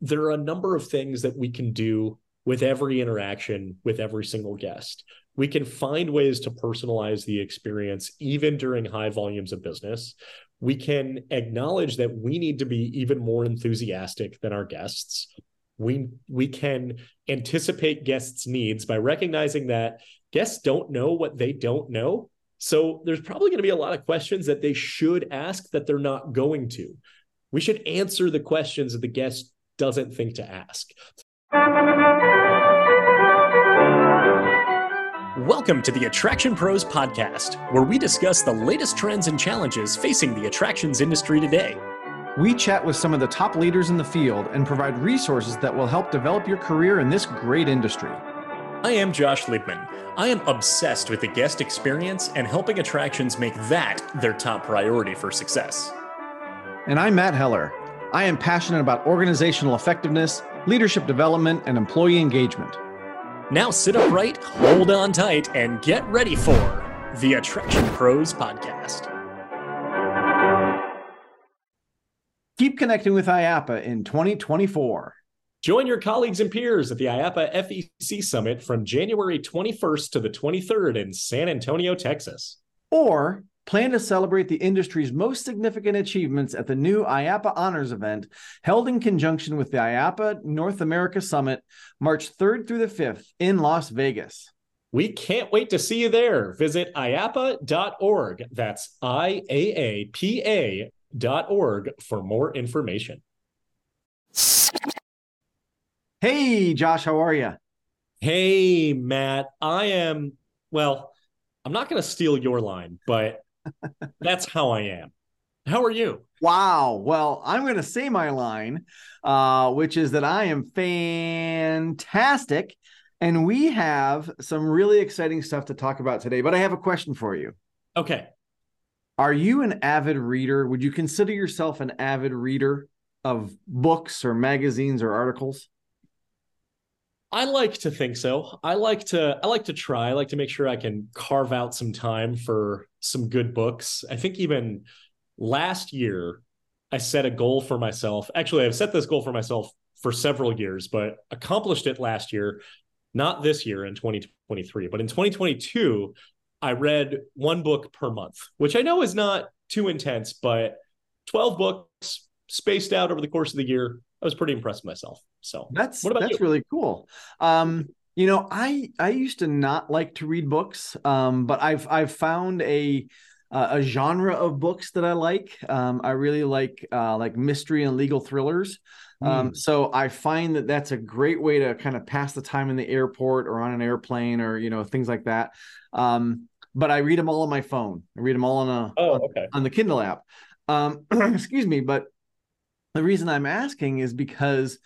there are a number of things that we can do with every interaction with every single guest. We can find ways to personalize the experience even during high volumes of business. We can acknowledge that we need to be even more enthusiastic than our guests. We we can anticipate guests' needs by recognizing that guests don't know what they don't know. So there's probably going to be a lot of questions that they should ask that they're not going to. We should answer the questions that the guest doesn't think to ask. Welcome to the Attraction Pros Podcast, where we discuss the latest trends and challenges facing the attractions industry today. We chat with some of the top leaders in the field and provide resources that will help develop your career in this great industry. I am Josh Liebman. I am obsessed with the guest experience and helping attractions make that their top priority for success. And I'm Matt Heller. I am passionate about organizational effectiveness, leadership development, and employee engagement. Now sit upright, hold on tight, and get ready for the Attraction Pros Podcast. Keep connecting with IAAPA in 2024. Join your colleagues and peers at the IAAPA FEC Summit from January 21st to the 23rd in San Antonio, Texas. Or plan to celebrate the industry's most significant achievements at the new IAAPA Honors event held in conjunction with the IAAPA North America Summit, March 3rd through the 5th in Las Vegas. We can't wait to see you there. Visit IAAPA.org. That's I A A P A dot org for more information. Hey, Josh, how are you? Hey, Matt. I am, well, I'm not going to steal your line, but that's how I am. How are you? Wow. Well, I'm going to say my line, uh, which is that I am fantastic. And we have some really exciting stuff to talk about today. But I have a question for you. Okay. Are you an avid reader? Would you consider yourself an avid reader of books or magazines or articles? I like to think so. I like to I like to try. I like to make sure I can carve out some time for some good books. I think even last year I set a goal for myself. Actually, I've set this goal for myself for several years, but accomplished it last year, not this year in 2023, but in 2022 I read one book per month, which I know is not too intense, but 12 books spaced out over the course of the year. I was pretty impressed with myself. So that's that's you? really cool. Um, you know, I I used to not like to read books, um, but I've I've found a uh, a genre of books that I like. Um, I really like uh, like mystery and legal thrillers. Um, mm. So I find that that's a great way to kind of pass the time in the airport or on an airplane or you know things like that. Um, but I read them all on my phone. I read them all on a oh, okay. on, on the Kindle app. Um, excuse me, but the reason I'm asking is because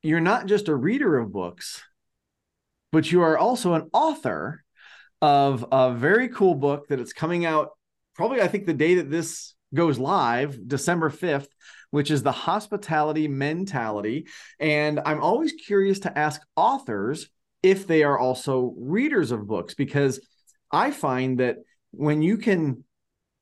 you're not just a reader of books, but you are also an author of a very cool book that it's coming out probably, I think, the day that this goes live, December 5th, which is the hospitality mentality. And I'm always curious to ask authors if they are also readers of books because I find that when you can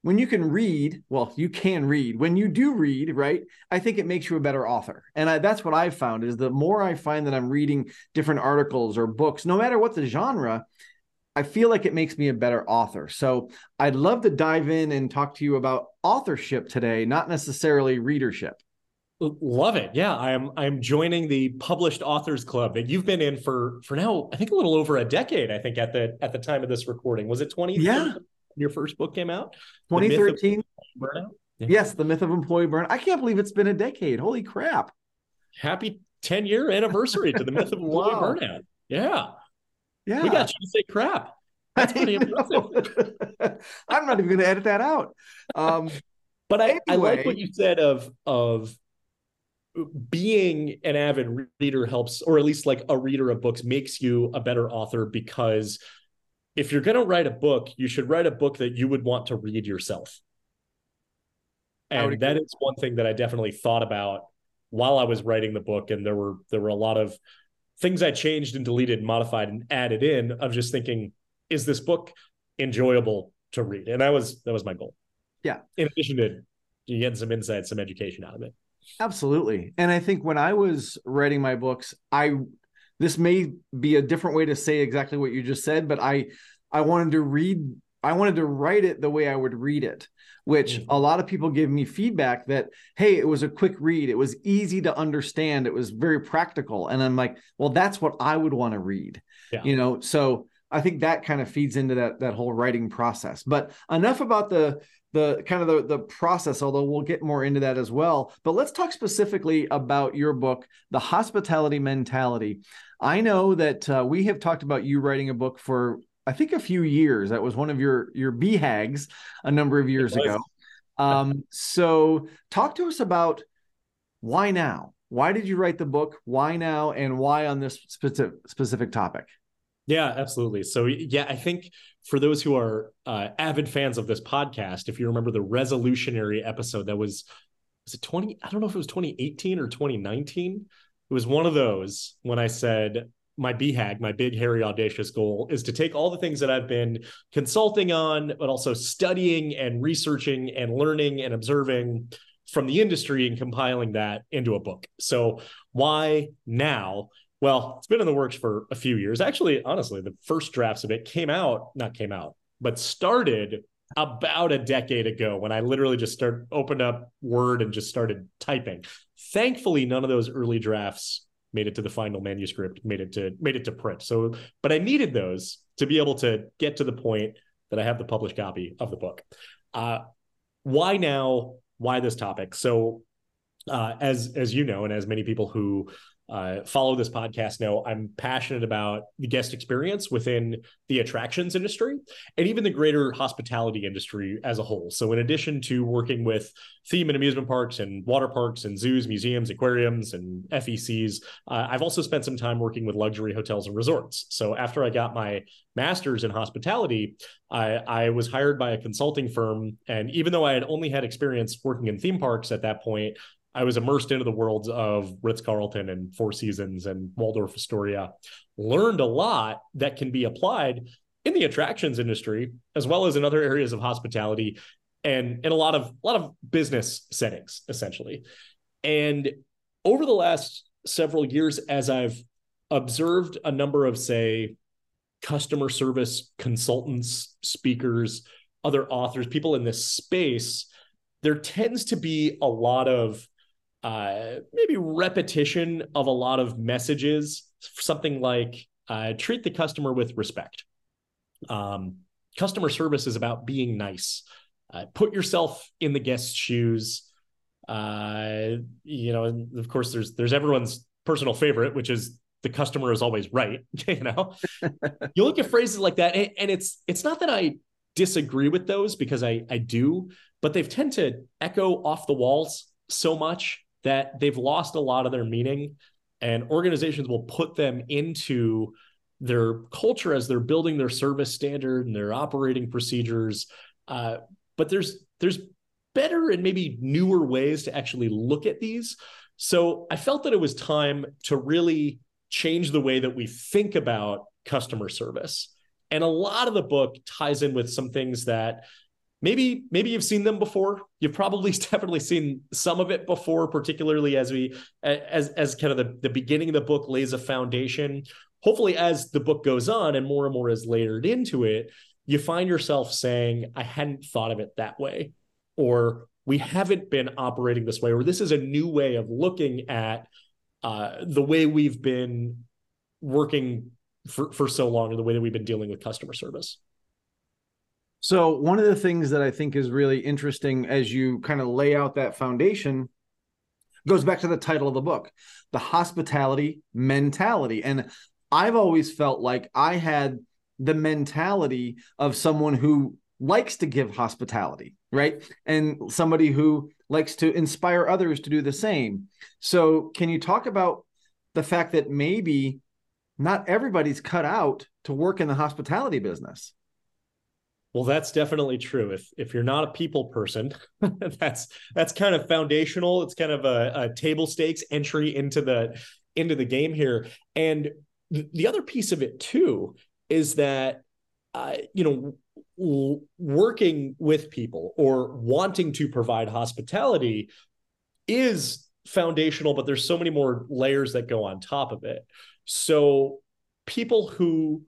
when you can read, well, you can read. When you do read, right? I think it makes you a better author. And I, that's what I've found is the more I find that I'm reading different articles or books, no matter what the genre, I feel like it makes me a better author. So I'd love to dive in and talk to you about authorship today, not necessarily readership. Love it. Yeah, I'm I'm joining the published authors club that you've been in for for now I think a little over a decade I think at the at the time of this recording. Was it 20 Yeah your first book came out? 2013. Burnout. Yeah. Yes, the myth of employee burnout. I can't believe it's been a decade. Holy crap! Happy 10 year anniversary to the myth of employee wow. burnout. Yeah, yeah. We got you to say crap. That's pretty impressive. I'm not even going to edit that out. Um, but I, anyway. I like what you said of of being an avid reader helps, or at least like a reader of books makes you a better author because if you're going to write a book, you should write a book that you would want to read yourself. And that is one thing that I definitely thought about while I was writing the book. And there were there were a lot of things I changed and deleted, and modified, and added in of just thinking, is this book enjoyable to read? And that was that was my goal. Yeah. In addition to getting some insight, some education out of it. Absolutely. And I think when I was writing my books, I this may be a different way to say exactly what you just said, but I I wanted to read I wanted to write it the way I would read it, which mm-hmm. a lot of people give me feedback that hey, it was a quick read, it was easy to understand, it was very practical, and I'm like, well, that's what I would want to read, yeah. you know. So I think that kind of feeds into that that whole writing process. But enough about the the kind of the, the process, although we'll get more into that as well. But let's talk specifically about your book, The Hospitality Mentality. I know that uh, we have talked about you writing a book for, I think, a few years. That was one of your your BHAGs a number of years ago. Um, so, talk to us about why now. Why did you write the book? Why now? And why on this specific specific topic? Yeah, absolutely. So, yeah, I think for those who are uh, avid fans of this podcast, if you remember the resolutionary episode that was, was it 20? I don't know if it was 2018 or 2019. It was one of those when I said, my BHAG, my big, hairy, audacious goal is to take all the things that I've been consulting on, but also studying and researching and learning and observing from the industry and compiling that into a book. So, why now? Well, it's been in the works for a few years. Actually, honestly, the first drafts of it came out, not came out, but started about a decade ago when I literally just started opened up Word and just started typing. Thankfully, none of those early drafts made it to the final manuscript, made it to made it to print. So, but I needed those to be able to get to the point that I have the published copy of the book. Uh, why now? Why this topic? So, uh, as as you know, and as many people who uh, follow this podcast know I'm passionate about the guest experience within the attractions industry and even the greater hospitality industry as a whole. So, in addition to working with theme and amusement parks and water parks and zoos, museums, aquariums, and FECs, uh, I've also spent some time working with luxury hotels and resorts. So, after I got my master's in hospitality, I, I was hired by a consulting firm. And even though I had only had experience working in theme parks at that point, I was immersed into the worlds of Ritz Carlton and Four Seasons and Waldorf Astoria. Learned a lot that can be applied in the attractions industry as well as in other areas of hospitality and in a lot of a lot of business settings essentially. And over the last several years as I've observed a number of say customer service consultants, speakers, other authors, people in this space, there tends to be a lot of uh, maybe repetition of a lot of messages, something like uh, treat the customer with respect. Um, customer service is about being nice. Uh, put yourself in the guest's shoes. Uh, you know, and of course, there's there's everyone's personal favorite, which is the customer is always right. you know, you look at phrases like that, and, and it's it's not that I disagree with those because I I do, but they tend to echo off the walls so much that they've lost a lot of their meaning and organizations will put them into their culture as they're building their service standard and their operating procedures. Uh, but there's there's better and maybe newer ways to actually look at these. So i felt that it was time to really change the way that we think about customer service. And a lot of the book ties in with some things that maybe maybe you've seen them before. You've probably definitely seen some of it before particularly as we as as kind of the, the beginning of the book lays a foundation. Hopefully as the book goes on and more and more is layered into it you find yourself saying i hadn't thought of it that way or we haven't been operating this way or this is a new way of looking at uh, the way we've been working for, for so long or the way that we've been dealing with customer service so, one of the things that I think is really interesting as you kind of lay out that foundation goes back to the title of the book, The Hospitality Mentality. And I've always felt like I had the mentality of someone who likes to give hospitality, right? And somebody who likes to inspire others to do the same. So, can you talk about the fact that maybe not everybody's cut out to work in the hospitality business? Well, that's definitely true. If if you're not a people person, that's that's kind of foundational. It's kind of a, a, table stakes entry into the into the game here. And th- the other piece of it too is that uh, you know working with people or wanting to provide hospitality is foundational, but there's so many more layers that go on top of it. So people who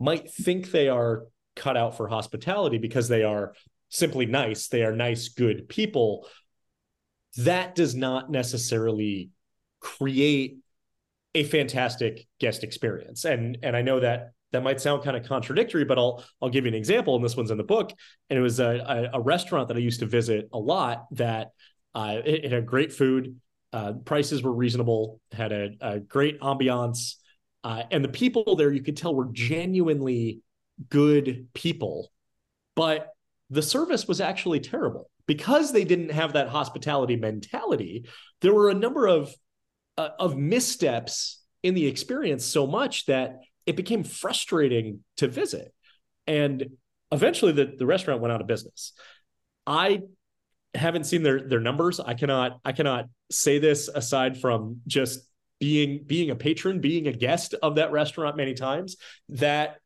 might think they are cut out for hospitality because they are simply nice, they are nice, good people, that does not necessarily create a fantastic guest experience. And and I know that that might sound kind of contradictory, but I'll I'll give you an example, and this one's in the book. And it was a, a, restaurant that I used to visit a lot that uh, it, it, had great food, uh, prices were reasonable, had a, a great ambiance, uh, and the people there you could tell were genuinely good people, but the service was actually terrible because they didn't have that hospitality mentality. There were a number of uh, of missteps in the experience so much that it became frustrating to visit. And eventually the, the restaurant went out of business. I haven't seen their their numbers. I cannot I cannot say this aside from just being being a patron, being a guest of that restaurant many times that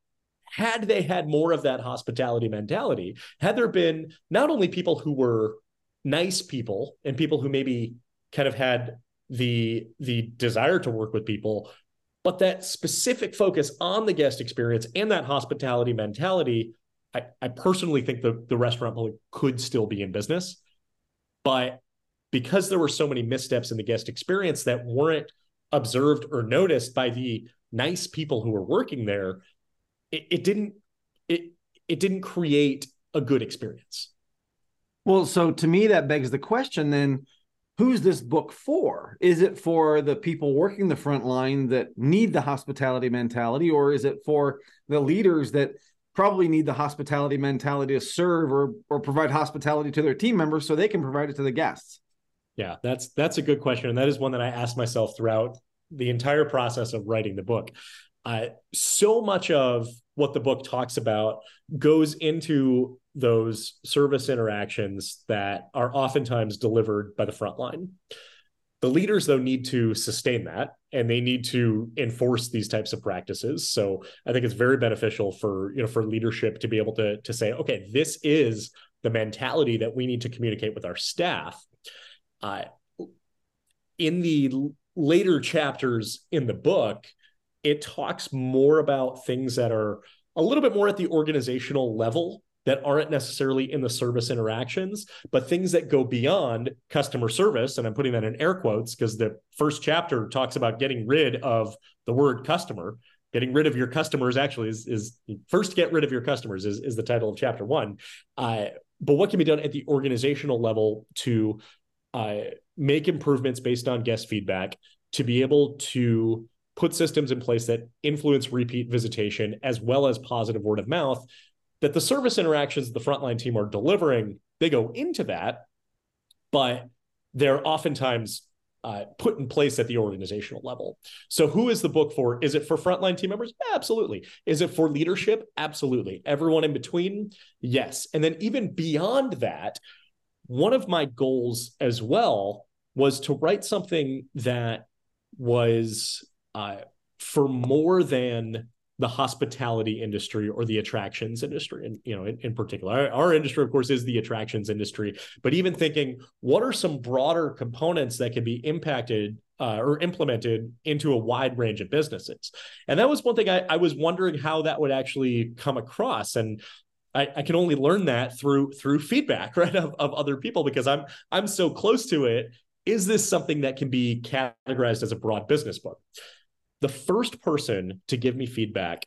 had they had more of that hospitality mentality, had there been not only people who were nice people and people who maybe kind of had the the desire to work with people but that specific focus on the guest experience and that hospitality mentality i, I personally think the, the restaurant could still be in business. But because there were so many missteps in the guest experience that weren't observed or noticed by the nice people who were working there it, it didn't it it didn't create a good experience well so to me that begs the question then who's this book for? Is it for the people working the front line that need the hospitality mentality, or is it for the leaders that probably need the hospitality mentality to serve or or provide hospitality to their team members so they can provide it to the guests? Yeah, that's that's a good question, and that is one that I asked myself throughout the entire process of writing the book. Uh, so much of what the book talks about goes into those service interactions that are oftentimes delivered by the front line. The leaders, though, need to sustain that and they need to enforce these types of practices. So I think it's very beneficial for you know for leadership to be able to, to say, okay, this is the mentality that we need to communicate with our staff. Uh, in the later chapters in the book, it talks more about things that are a little bit more at the organizational level that aren't necessarily in the service interactions, but things that go beyond customer service. And I'm putting that in air quotes because the first chapter talks about getting rid of the word customer. Getting rid of your customers actually is, is first get rid of your customers is, is the title of chapter one. Uh, but what can be done at the organizational level to uh, make improvements based on guest feedback, to be able to put systems in place that influence repeat visitation as well as positive word of mouth that the service interactions the frontline team are delivering they go into that but they're oftentimes uh, put in place at the organizational level. So, who is the book for? Is it for frontline team members? Absolutely. Is it for leadership? Absolutely. Everyone in between? Yes. And then, even beyond that, one of my goals as well was to write something that was uh, for more than the hospitality industry or the attractions industry and you know in, in particular our, our, industry of course is the attractions industry but even thinking what are some broader components that can be impacted uh, or implemented into a wide range of businesses? And that was one thing I, I was wondering how that would actually come across and I, I, can only learn that through through feedback right of, of other people because i'm i'm so close to it. Is this something that can be categorized as a broad business book the first person to give me feedback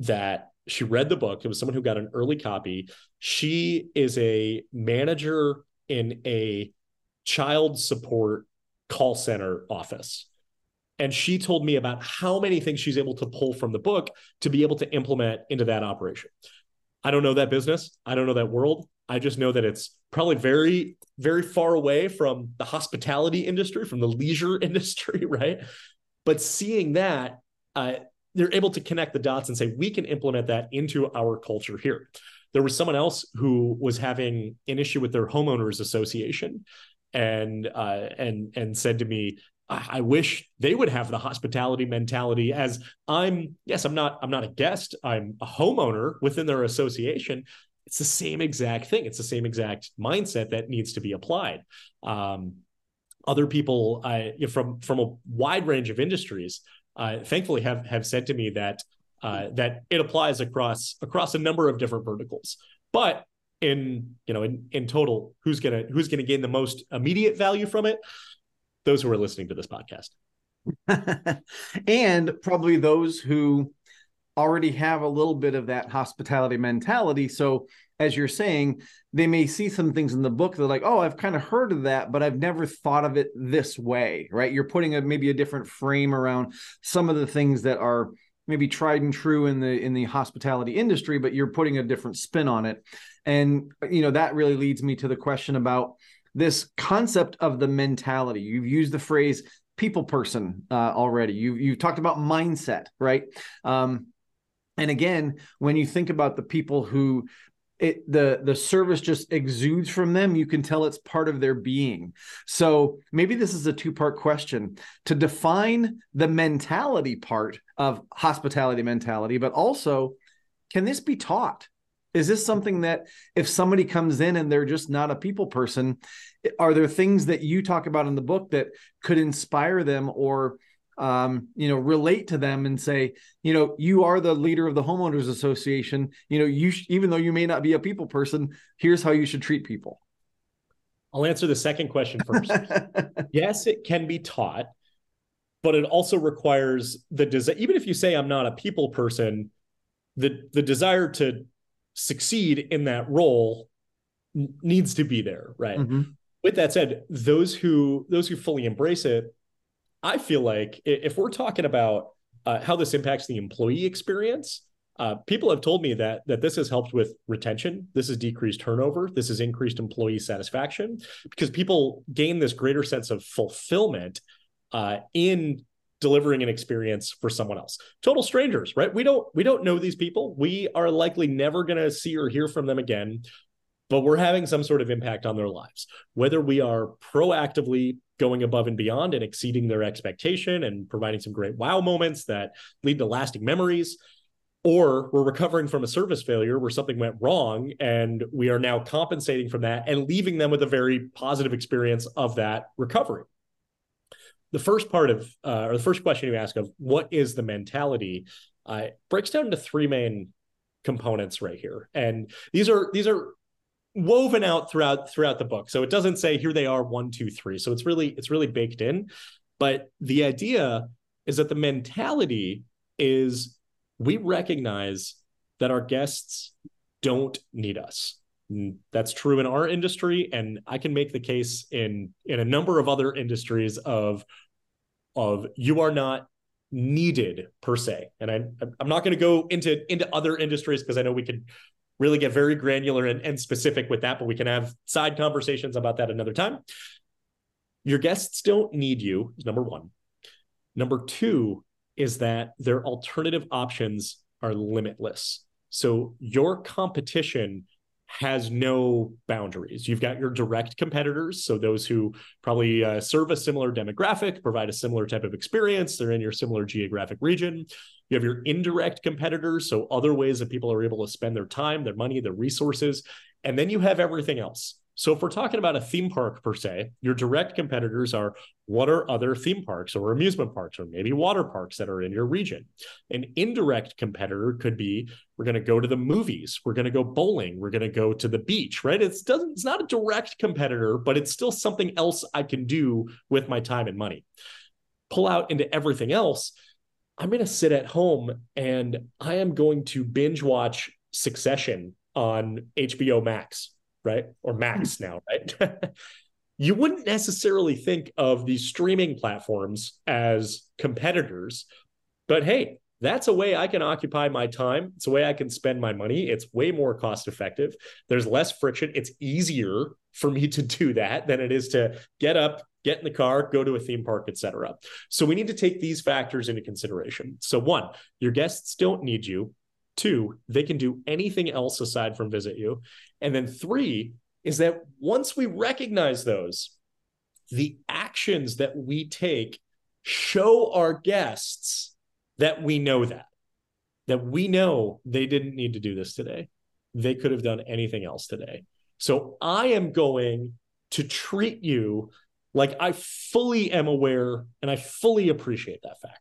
that she read the book, it was someone who got an early copy. She is a manager in a child support call center office. And she told me about how many things she's able to pull from the book to be able to implement into that operation. I don't know that business. I don't know that world. I just know that it's probably very, very far away from the hospitality industry, from the leisure industry, right? But seeing that, uh, they're able to connect the dots and say, we can implement that into our culture here. There was someone else who was having an issue with their homeowners association and uh, and and said to me, I wish they would have the hospitality mentality as I'm yes, I'm not I'm not a guest, I'm a homeowner within their association. It's the same exact thing. It's the same exact mindset that needs to be applied. Um, other people from from a wide range of industries, uh, thankfully have have said to me that uh, that it applies across across a number of different verticals. But in you know in in total, who's gonna who's gonna gain the most immediate value from it? Those who are listening to this podcast, and probably those who already have a little bit of that hospitality mentality. So, as you're saying, they may see some things in the book. They're like, "Oh, I've kind of heard of that, but I've never thought of it this way." Right? You're putting a maybe a different frame around some of the things that are maybe tried and true in the in the hospitality industry, but you're putting a different spin on it. And you know that really leads me to the question about this concept of the mentality. You've used the phrase people person uh, already. You you've talked about mindset, right? Um, and again, when you think about the people who it the the service just exudes from them. You can tell it's part of their being. So maybe this is a two part question. To define the mentality part of hospitality mentality but also can this be taught? Is this something that if somebody comes in and they're just not a people person are there things that you talk about in the book that could inspire them or um, you know, relate to them and say, you know, you are the leader of the homeowners association. You know, you sh- even though you may not be a people person, here's how you should treat people. I'll answer the second question first. yes, it can be taught, but it also requires the desire. Even if you say I'm not a people person, the the desire to succeed in that role needs to be there, right? Mm-hmm. With that said, those who those who fully embrace it I feel like if we're talking about uh, how this impacts the employee experience, uh, people have told me that that this has helped with retention. This has decreased turnover. This has increased employee satisfaction because people gain this greater sense of fulfillment uh, in delivering an experience for someone else. Total strangers, right? We don't we don't know these people. We are likely never going to see or hear from them again but we're having some sort of impact on their lives. Whether we are proactively going above and beyond and exceeding their expectation and providing some great wow moments that lead to lasting memories, or we're recovering from a service failure where something went wrong and we are now compensating from that and leaving them with a very positive experience of that recovery. The first part of, uh, or the first question you ask of what is the mentality uh, breaks down into three main components right here. And these are, these are woven out throughout throughout the book. So it doesn't say here they are one, two, three. So it's really it's really baked in. But the idea is that the mentality is we recognize that our guests don't need us. That's true in our industry, and I can make the case in in a number of other industries of of you are not needed per se. And I I'm not going to go into into other industries because I know we could really get very granular and, and specific with that, but we can have side conversations about that another time. Your guests don't need you, number one. Number two is that their alternative options are limitless. So your competition has no boundaries. You've got your direct competitors, so those who probably uh, serve a similar demographic, provide a similar type of experience, they're in your similar geographic region. You have your indirect competitors, so other ways that people are able to spend their time, their money, their resources. And then you have everything else. So if we're talking about a theme park per se, your direct competitors are what are other theme parks or amusement parks or maybe water parks that are in your region. An indirect competitor could be we're going to go to the movies, we're going to go bowling, we're going to go to the beach, right? It's doesn't it's not a direct competitor, but it's still something else I can do with my time and money. Pull out into everything else I'm going to sit at home and I am going to binge watch Succession on HBO Max, right? Or Max hmm. now, right? you wouldn't necessarily think of these streaming platforms as competitors, but hey, that's a way I can occupy my time. It's a way I can spend my money. It's way more cost effective. There's less friction. It's easier for me to do that than it is to get up, get in the car, go to a theme park, etc. So we need to take these factors into consideration. So one, your guests don't need you. Two, they can do anything else aside from visit you. And then three is that once we recognize those, the actions that we take show our guests that we know that, that we know they didn't need to do this today. They could have done anything else today. So I am going to treat you Like I fully am aware and I fully appreciate that fact.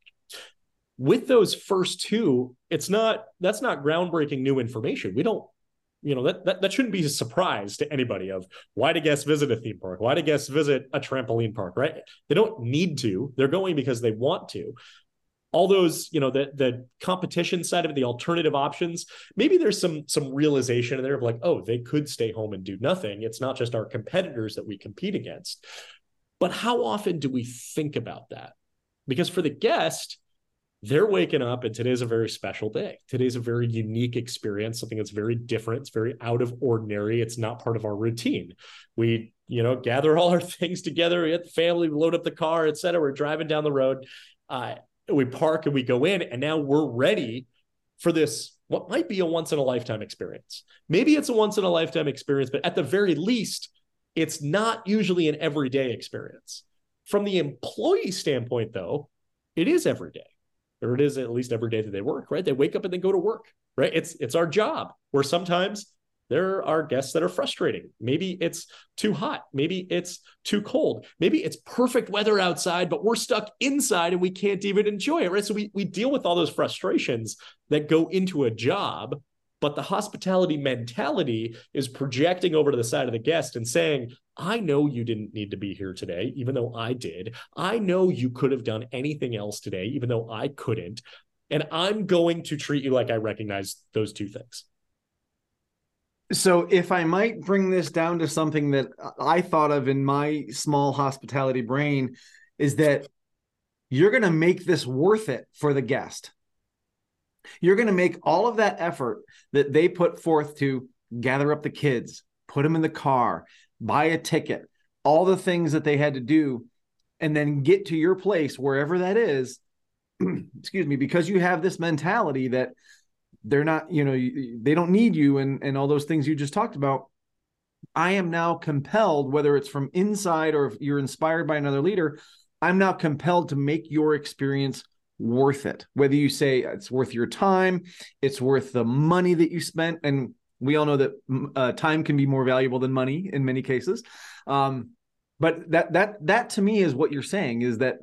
With those first two, it's not that's not groundbreaking new information. We don't you know that, that that shouldn't be a surprise to anybody of why do guests visit a theme park why do guests visit a trampoline park right they don't need to they're going because they want to all those you know the the competition side of it the alternative options maybe there's some some realization in there of like oh they could stay home and do nothing. It's not just our competitors that we compete against. But how often do we think about that? Because for the guest they're waking up and today's a very special day. Today's a very unique experience something that's very different. It's very out of ordinary. It's not part of our routine. We you know gather all our things together we get the family load up the car etc we're driving down the road. Uh, we park and we go in and now we're ready for this what might be a once in a lifetime experience. Maybe it's a once in a lifetime experience but at the very least it's not usually an everyday experience. From the employee standpoint though it is every day. Or it is at least every day that they work right? They wake up and they go to work right? It's it's our job. Where sometimes there are guests that are frustrating. Maybe it's too hot. Maybe it's too cold. Maybe it's perfect weather outside, but we're stuck inside and we can't even enjoy it. Right. So we, we deal with all those frustrations that go into a job. But the hospitality mentality is projecting over to the side of the guest and saying, I know you didn't need to be here today, even though I did. I know you could have done anything else today, even though I couldn't. And I'm going to treat you like I recognize those two things. So, if I might bring this down to something that I thought of in my small hospitality brain, is that you're going to make this worth it for the guest. You're going to make all of that effort that they put forth to gather up the kids, put them in the car, buy a ticket, all the things that they had to do, and then get to your place, wherever that is. excuse me, because you have this mentality that they're not you know they don't need you and and all those things you just talked about. I am now compelled whether it's from inside or if you're inspired by another leader i'm now compelled to make your experience worth it. Whether you say it's worth your time it's worth the money that you spent and we all know that uh, time can be more valuable than money in many cases. Um, but that that that to me is what you're saying is that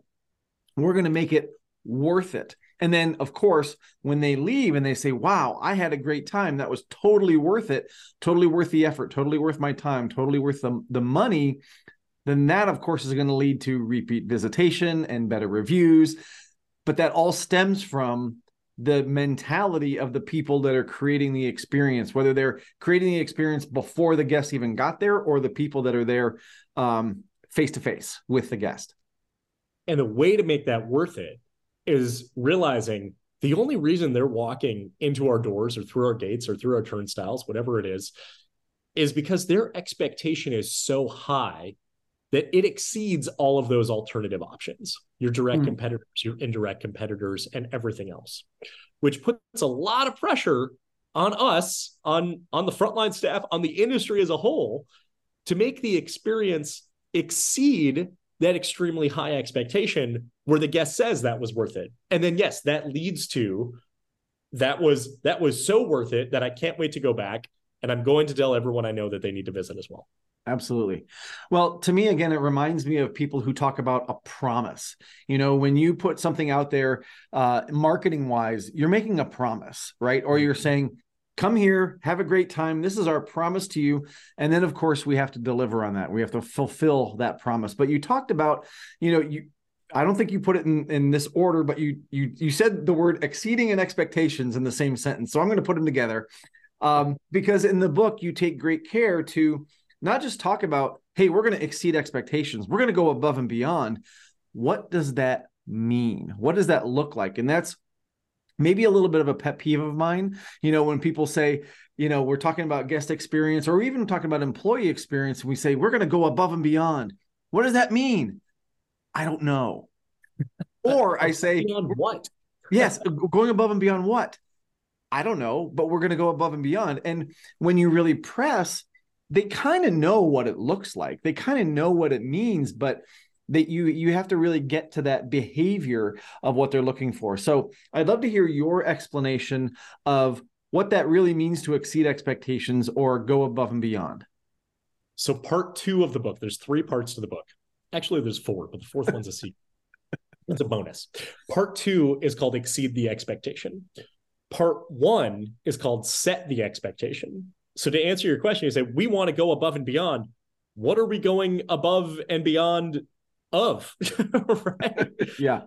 we're going to make it worth it and then, of course, when they leave and they say, Wow, I had a great time, that was totally worth it, totally worth the effort, totally worth my time, totally worth the, the money, then that, of course, is going to lead to repeat visitation and better reviews. But that all stems from the mentality of the people that are creating the experience, whether they're creating the experience before the guest even got there or the people that are there um, face to face with the guest. And the way to make that worth it is realizing the only reason they're walking into our doors or through our gates or through our turnstiles, whatever it is, is because their expectation is so high that it exceeds all of those alternative options your direct mm. competitors, your indirect competitors, and everything else, which puts a lot of pressure on us, on, on the frontline staff, on the industry as a whole to make the experience exceed that extremely high expectation where the guest says that was worth it. And then yes, that leads to that was that was so worth it that I can't wait to go back and I'm going to tell everyone I know that they need to visit as well. Absolutely. Well, to me, again, it reminds me of people who talk about a promise. You know, when you put something out there, uh, marketing wise, you're making a promise, right? Or you're saying, come here, have a great time. This is our promise to you. And then, of course, we have to deliver on that. We have to fulfill that promise. But you talked about, you know, you, I don't think you put it in, in this order, but you you you said the word exceeding in expectations in the same sentence. So I'm going to put them together um, because in the book you take great care to not just talk about, hey, we're going to exceed expectations. We're going to go above and beyond. What does that mean? What does that look like? And that's maybe a little bit of a pet peeve of mine. You know, when people say, you know, we're talking about guest experience or even talking about employee experience, and we say we're going to go above and beyond. What does that mean? I don't know. or I say, beyond what? yes, going above and beyond what? I don't know, but we're going to go above and beyond. And when you really press, they kind of know what it looks like. They kind of know what it means, but that you you have to really get to that behavior of what they're looking for. So I'd love to hear your explanation of what that really means to exceed expectations or go above and beyond. So part 2 of the book, there's three parts to the book. Actually there's four, but the fourth one's a secret. It's a bonus. Part two is called exceed the expectation. Part one is called set the expectation. So to answer your question, you say we want to go above and beyond. What are we going above and beyond of? right? Yeah.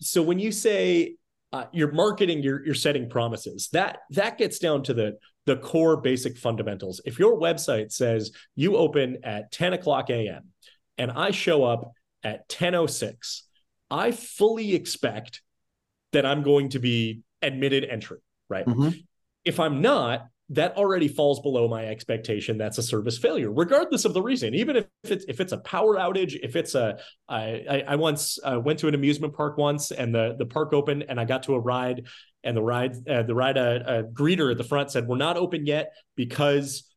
So when you say uh, you're marketing, you're you're setting promises. That that gets down to the the core basic fundamentals. If your website says you open at 10 o'clock a.m. and I show up at 10:06, I fully expect that I'm going to be admitted entry, right? Mm-hmm. If I'm not, that already falls below my expectation. That's a service failure, regardless of the reason. Even if it's if it's a power outage, if it's a I I, once uh, went to an amusement park once, and the the park opened, and I got to a ride, and the ride uh, the ride uh, a greeter at the front said, "We're not open yet because."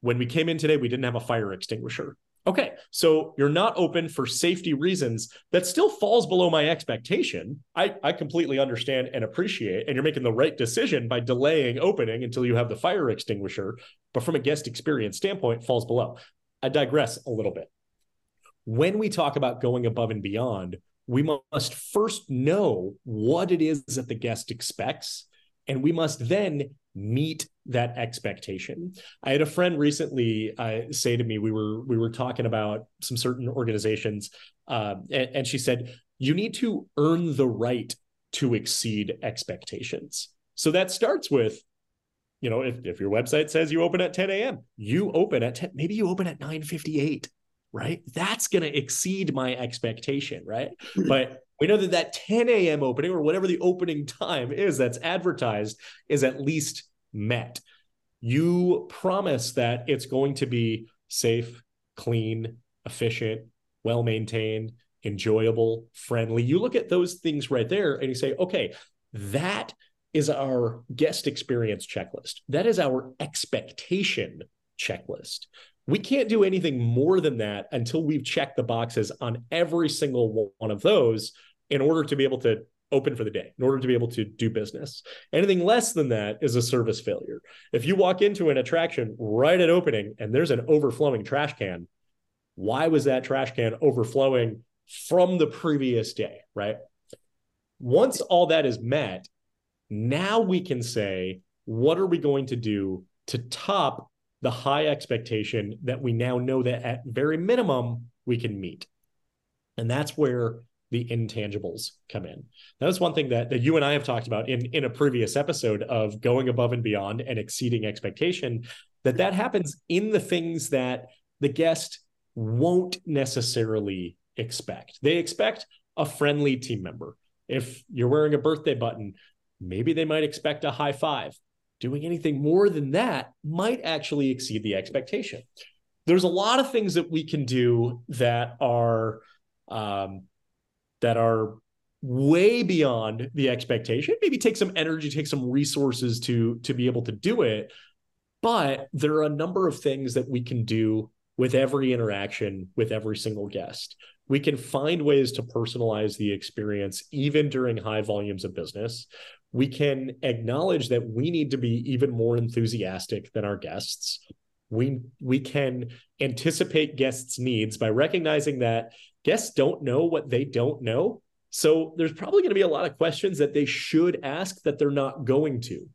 When we came in today, we didn't have a fire extinguisher. Okay, so you're not open for safety reasons. That still falls below my expectation. I, I completely understand and appreciate, and you're making the right decision by delaying opening until you have the fire extinguisher. But from a guest experience standpoint, falls below. I digress a little bit. When we talk about going above and beyond, we must first know what it is that the guest expects, and we must then meet that expectation. I had a friend recently uh, say to me, we were we were talking about some certain organizations, uh, and, and she said, "You need to earn the right to exceed expectations." So that starts with you know, if, if your website says you open at 10 a.m., you open at 10, maybe you open at 9:58, right? That's going to exceed my expectation, right? but we know that that 10 a.m. opening or whatever the opening time is that's advertised is at least met. You promise that it's going to be safe, clean, efficient, well maintained, enjoyable, friendly. You look at those things right there and you say, okay, that is our guest experience checklist. That is our expectation checklist. We can't do anything more than that until we've checked the boxes on every single one of those in order to be able to open for the day in order to be able to do business. Anything less than that is a service failure. If you walk into an attraction right at opening and there's an overflowing trash can, why was that trash can overflowing from the previous day, right? Once all that is met, now we can say, what are we going to do to top the high expectation that we now know that at very minimum we can meet? And that's where the intangibles come in. That's one thing that, that you and I have talked about in, in a previous episode of going above and beyond and exceeding expectation, that that happens in the things that the guest won't necessarily expect. They expect a friendly team member. If you're wearing a birthday button, maybe they might expect a high five. Doing anything more than that might actually exceed the expectation. There's a lot of things that we can do that are um, that are way beyond the expectation. Maybe take some energy take some resources to to be able to do it. But there are a number of things that we can do with every interaction with every single guest. We can find ways to personalize the experience even during high volumes of business. We can acknowledge that we need to be even more enthusiastic than our guests. We we can anticipate guests needs by recognizing that guests don't know what they don't know. So there's probably going to be a lot of questions that they should ask that they're not going to.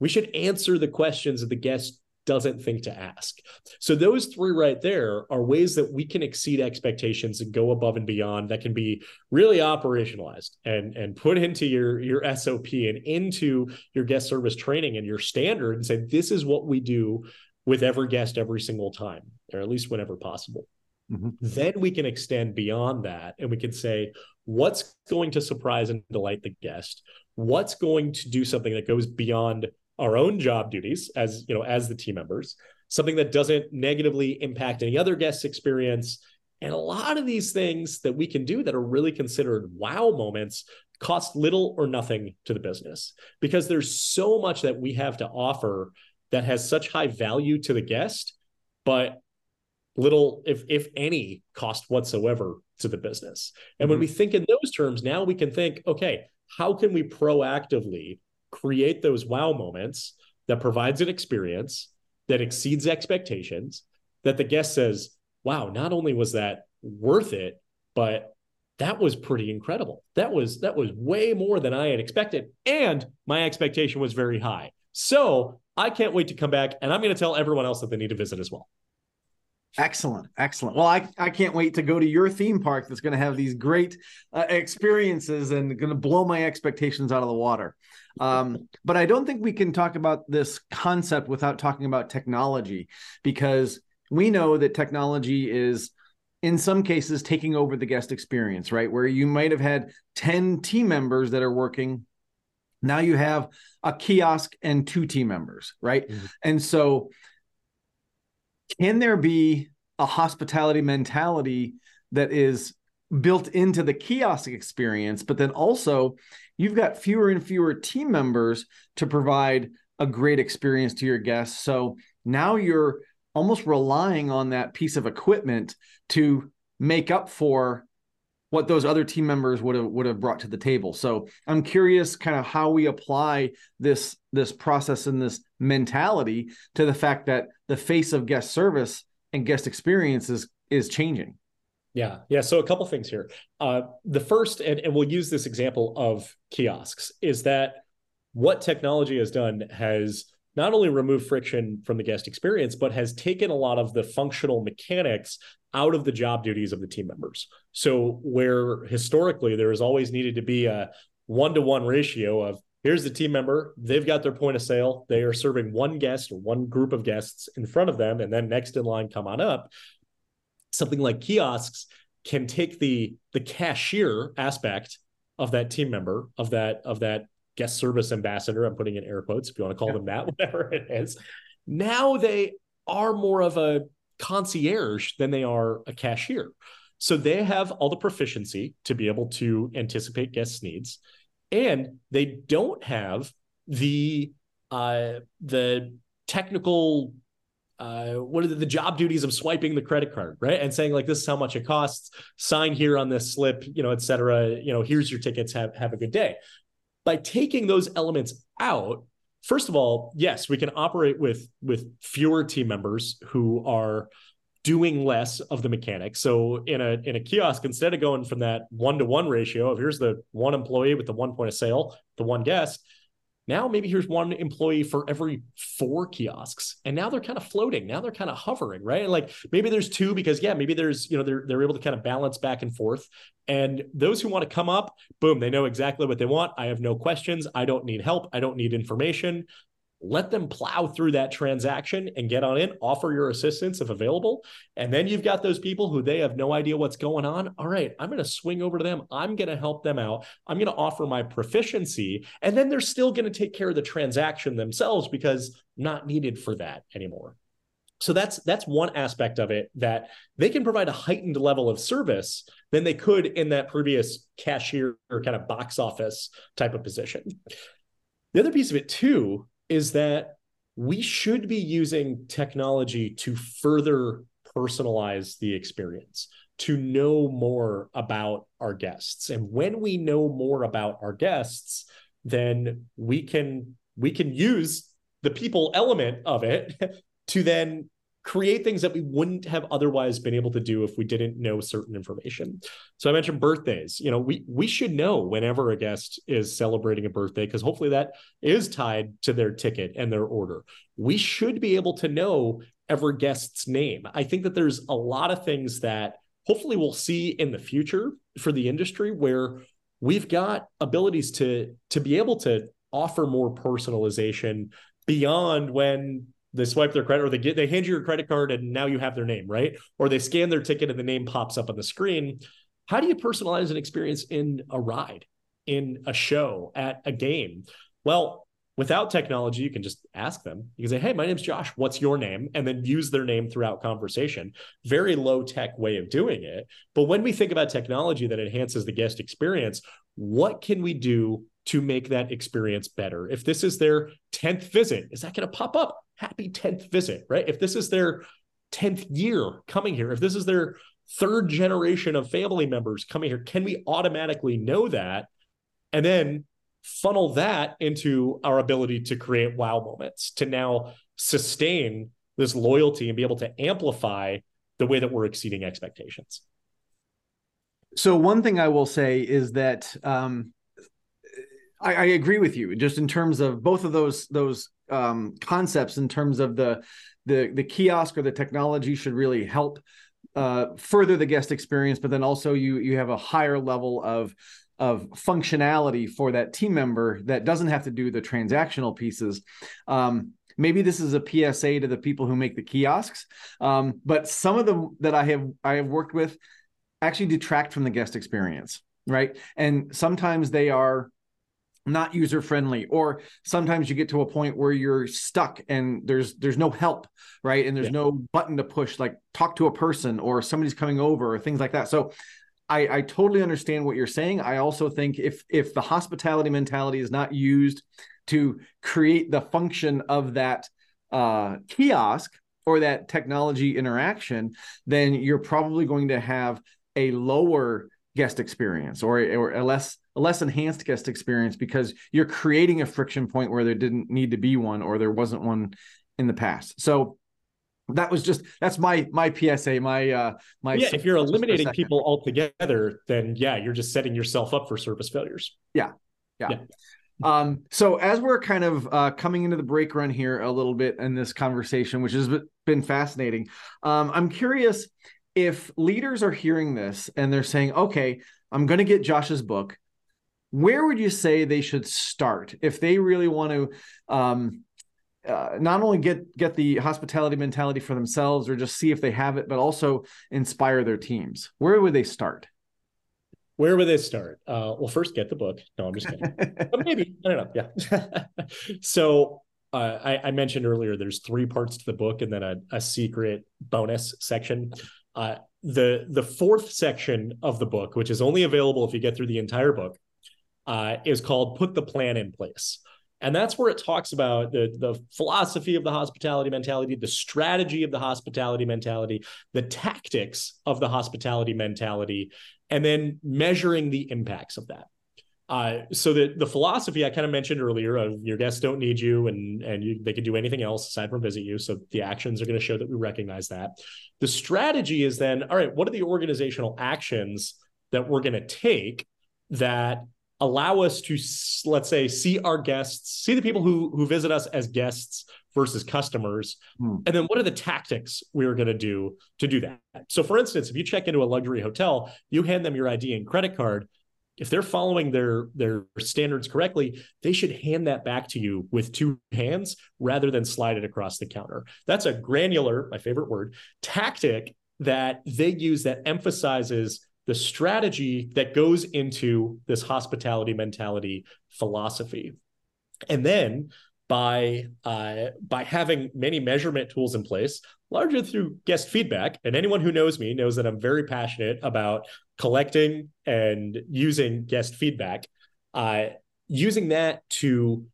We should answer the questions that the guest doesn't think to ask. So those three right there are ways that we can exceed expectations and go above and beyond that can be really operationalized and and put into your your SOP and into your guest service training and your standard and say this is what we do with every guest every single time or at least whenever possible. Mm-hmm. Then we can extend beyond that and we can say, what's going to surprise and delight the guest? What's going to do something that goes beyond our own job duties as you know as the team members something that doesn't negatively impact any other guest's experience and a lot of these things that we can do that are really considered wow moments cost little or nothing to the business because there's so much that we have to offer that has such high value to the guest but little, if if any, cost whatsoever to the business. And mm-hmm. when we think in those terms, now we can think, okay, how can we proactively create those wow moments that provides an experience that exceeds expectations, that the guest says, wow, not only was that worth it, but that was pretty incredible. That was that was way more than I had expected, and my expectation was very high. So I can't wait to come back, and I'm going to tell everyone else that they need to visit as well. Excellent, excellent. Well, I, I can't wait to go to your theme park that's going to have these great uh, experiences and going to blow my expectations out of the water. Um, but I don't think we can talk about this concept without talking about technology because we know that technology is in some cases taking over the guest experience, right? Where you might have had 10 team members that are working. Now you have a kiosk and two team members, right? Mm-hmm. And so, can there be a hospitality mentality that is built into the kiosk experience, but then also you've got fewer and fewer team members to provide a great experience to your guests. So now you're almost relying on that piece of equipment to make up for what those other team members would have would have brought to the table. So I'm curious kind of how we apply this this process and this mentality to the fact that the face of guest service and guest experience is is changing. Yeah, yeah. So a couple things here. Uh, the first, and, and we'll use this example of kiosks, is that what technology has done has not only removed friction from the guest experience, but has taken a lot of the functional mechanics out of the job duties of the team members. So, where historically there has always needed to be a one to one ratio of here's the team member, they've got their point of sale, they are serving one guest or one group of guests in front of them, and then next in line, come on up. Something like kiosks can take the the cashier aspect of that team member of that of that guest service ambassador. I'm putting in air quotes if you want to call yeah. them that, whatever it is. Now they are more of a concierge than they are a cashier. So they have all the proficiency to be able to anticipate guests' needs, and they don't have the uh, the technical uh, what are the, the, job duties of swiping the credit card, right? And saying like, this is how much it costs. Sign here on this slip, you know, et cetera. You know, here's your tickets. Have have a good day by taking those elements out first of all yes we can operate with with fewer team members who are doing less of the mechanics so in a in a kiosk instead of going from that one to one ratio of here's the one employee with the one point of sale the one guest now maybe here's one employee for every four kiosks, and now they're kind of floating. Now they're kind of hovering, right? Like maybe there's two because yeah, maybe there's you know they're they're able to kind of balance back and forth. And those who want to come up, boom, they know exactly what they want. I have no questions. I don't need help. I don't need information let them plow through that transaction and get on in, offer your assistance if available. And then you've got those people who they have no idea what's going on. All right, I'm going to swing over to them. I'm going to help them out. I'm going to offer my proficiency. And then they're still going to take care of the transaction themselves because not needed for that anymore. So that's that's one aspect of it that they can provide a heightened level of service than they could in that previous cashier or kind of box office type of position. The other piece of it too is that we should be using technology to further personalize the experience to know more about our guests. And when we know more about our guests then we can we can use the people element of it to then create things that we wouldn't have otherwise been able to do if we didn't know certain information. So I mentioned birthdays. You know, we we should know whenever a guest is celebrating a birthday because hopefully that is tied to their ticket and their order. We should be able to know every guest's name. I think that there's a lot of things that hopefully we'll see in the future for the industry where we've got abilities to to be able to offer more personalization beyond when they swipe their credit or they get they hand you your credit card and now you have their name right? Or they scan their ticket and the name pops up on the screen. How do you personalize an experience in a ride in a show at a game? Well without technology you can just ask them. You can say hey my name's josh. What's your name? And then use their name throughout conversation. Very low tech way of doing it. But when we think about technology that enhances the guest experience what can we do to make that experience better if this is their 10th visit is that going to pop up happy 10th visit, right? If this is their 10th year coming here, if this is their third generation of family members coming here, can we automatically know that? And then funnel that into our ability to create wow moments, to now sustain this loyalty and be able to amplify the way that we're exceeding expectations. So one thing I will say is that um, I, I, agree with you, just in terms of both of those those um, concepts. In terms of the the the kiosk or the technology should really help uh, further the guest experience, but then also you you have a higher level of of functionality for that team member that doesn't have to do the transactional pieces. Um, maybe this is a PSA to the people who make the kiosks, um, but some of them that I have I have worked with actually detract from the guest experience, right? And sometimes they are not user friendly or sometimes you get to a point where you're stuck and there's there's no help right? And there's yeah. no button to push like talk to a person or somebody's coming over or things like that. So I, I totally understand what you're saying. I also think if if the hospitality mentality is not used to create the function of that uh, kiosk or that technology interaction then you're probably going to have a lower guest experience or, or a less a less enhanced guest experience because you're creating a friction point where there didn't need to be one or there wasn't one in the past. So that was just that's my my PSA, my uh my Yeah, if you're eliminating people altogether, then yeah, you're just setting yourself up for service failures. Yeah. Yeah. yeah. Um, so as we're kind of uh, coming into the break run here a little bit in this conversation, which has been fascinating, um, I'm curious if leaders are hearing this and they're saying, "Okay, I'm going to get Josh's book where would you say they should start if they really want to um, uh, not only get get the hospitality mentality for themselves or just see if they have it, but also inspire their teams? Where would they start? Where would they start? Uh, well, first get the book. No, I'm just kidding. but maybe I don't know. Yeah. so uh, I, I, mentioned earlier there's three parts to the book and then a, a secret bonus section. Uh, the the fourth section of the book, which is only available if you get through the entire book, uh, is called Put the Plan in Place. And that's where it talks about the, the philosophy of the hospitality mentality, the strategy of the hospitality mentality, the tactics of the hospitality mentality, and then measuring the impacts of that. Uh, so the the philosophy I kind of mentioned earlier of your guests don't need you and and you, they can do anything else aside from visit you. So the actions are going to show that we recognize that. The strategy is then all right. What are the organizational actions that we're going to take that allow us to let's say see our guests see the people who who visit us as guests versus customers. Hmm. and then what are the tactics we're going to do to do that? So for instance if you check into a luxury hotel you hand them your id and credit card. If they're following their their standards correctly they should hand that back to you with two hands rather than slide it across the counter. That's a granular my favorite word tactic that they use that emphasizes the strategy that goes into this hospitality mentality philosophy. And then by uh, by having many measurement tools in place, largely through guest feedback. And anyone who knows me knows that I'm very passionate about collecting and using guest feedback. Uh, using that to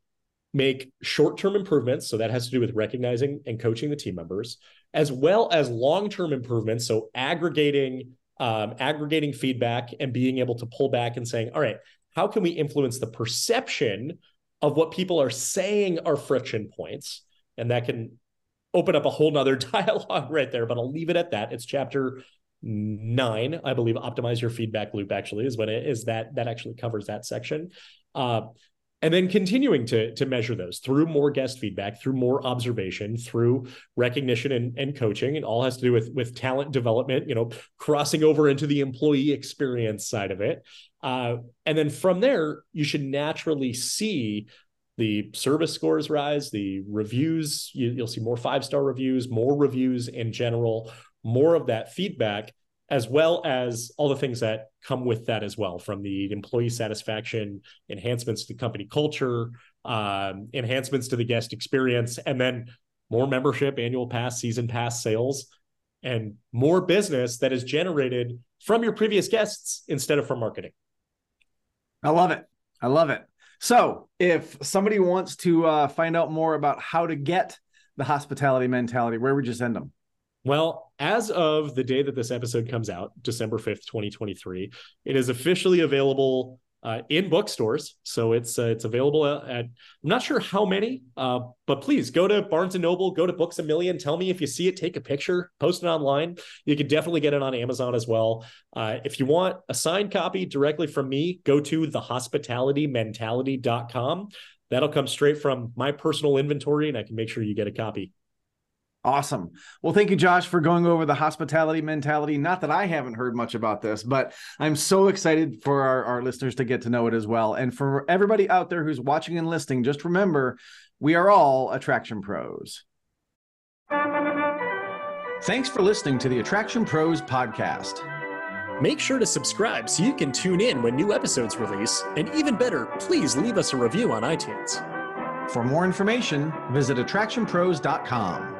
make short-term improvements, so that has to do with recognizing and coaching the team members, as well as long-term improvements, so aggregating um, aggregating feedback and being able to pull back and saying, all right, how can we influence the perception of what people are saying are friction points? And that can open up a whole nother dialogue right there, but I'll leave it at that. It's chapter nine, I believe, optimize your feedback loop actually is when it is that that actually covers that section. Uh, and then continuing to, to measure those through more guest feedback through more observation through recognition and, and coaching. It all has to do with with talent development you know crossing over into the employee experience side of it. Uh, and then from there you should naturally see the service scores rise the reviews. You, you'll see more five star reviews more reviews in general more of that feedback as well as all the things that come with that as well from the employee satisfaction enhancements to company culture um, enhancements to the guest experience and then more membership annual pass season pass sales and more business that is generated from your previous guests instead of from marketing. I love it. I love it. So if somebody wants to uh, find out more about how to get the hospitality mentality where would you send them well, as of the day that this episode comes out, December 5th, 2023, it is officially available uh, in bookstores. So it's uh, it's available at, I'm not sure how many, uh, but please go to Barnes and Noble, go to Books a Million. Tell me if you see it, take a picture, post it online. You can definitely get it on Amazon as well. Uh, if you want a signed copy directly from me, go to thehospitalitymentality.com. That'll come straight from my personal inventory, and I can make sure you get a copy. Awesome. Well, thank you, Josh, for going over the hospitality mentality. Not that I haven't heard much about this, but I'm so excited for our, our listeners to get to know it as well. And for everybody out there who's watching and listening, just remember we are all attraction pros. Thanks for listening to the Attraction Pros podcast. Make sure to subscribe so you can tune in when new episodes release. And even better, please leave us a review on iTunes. For more information, visit attractionpros.com.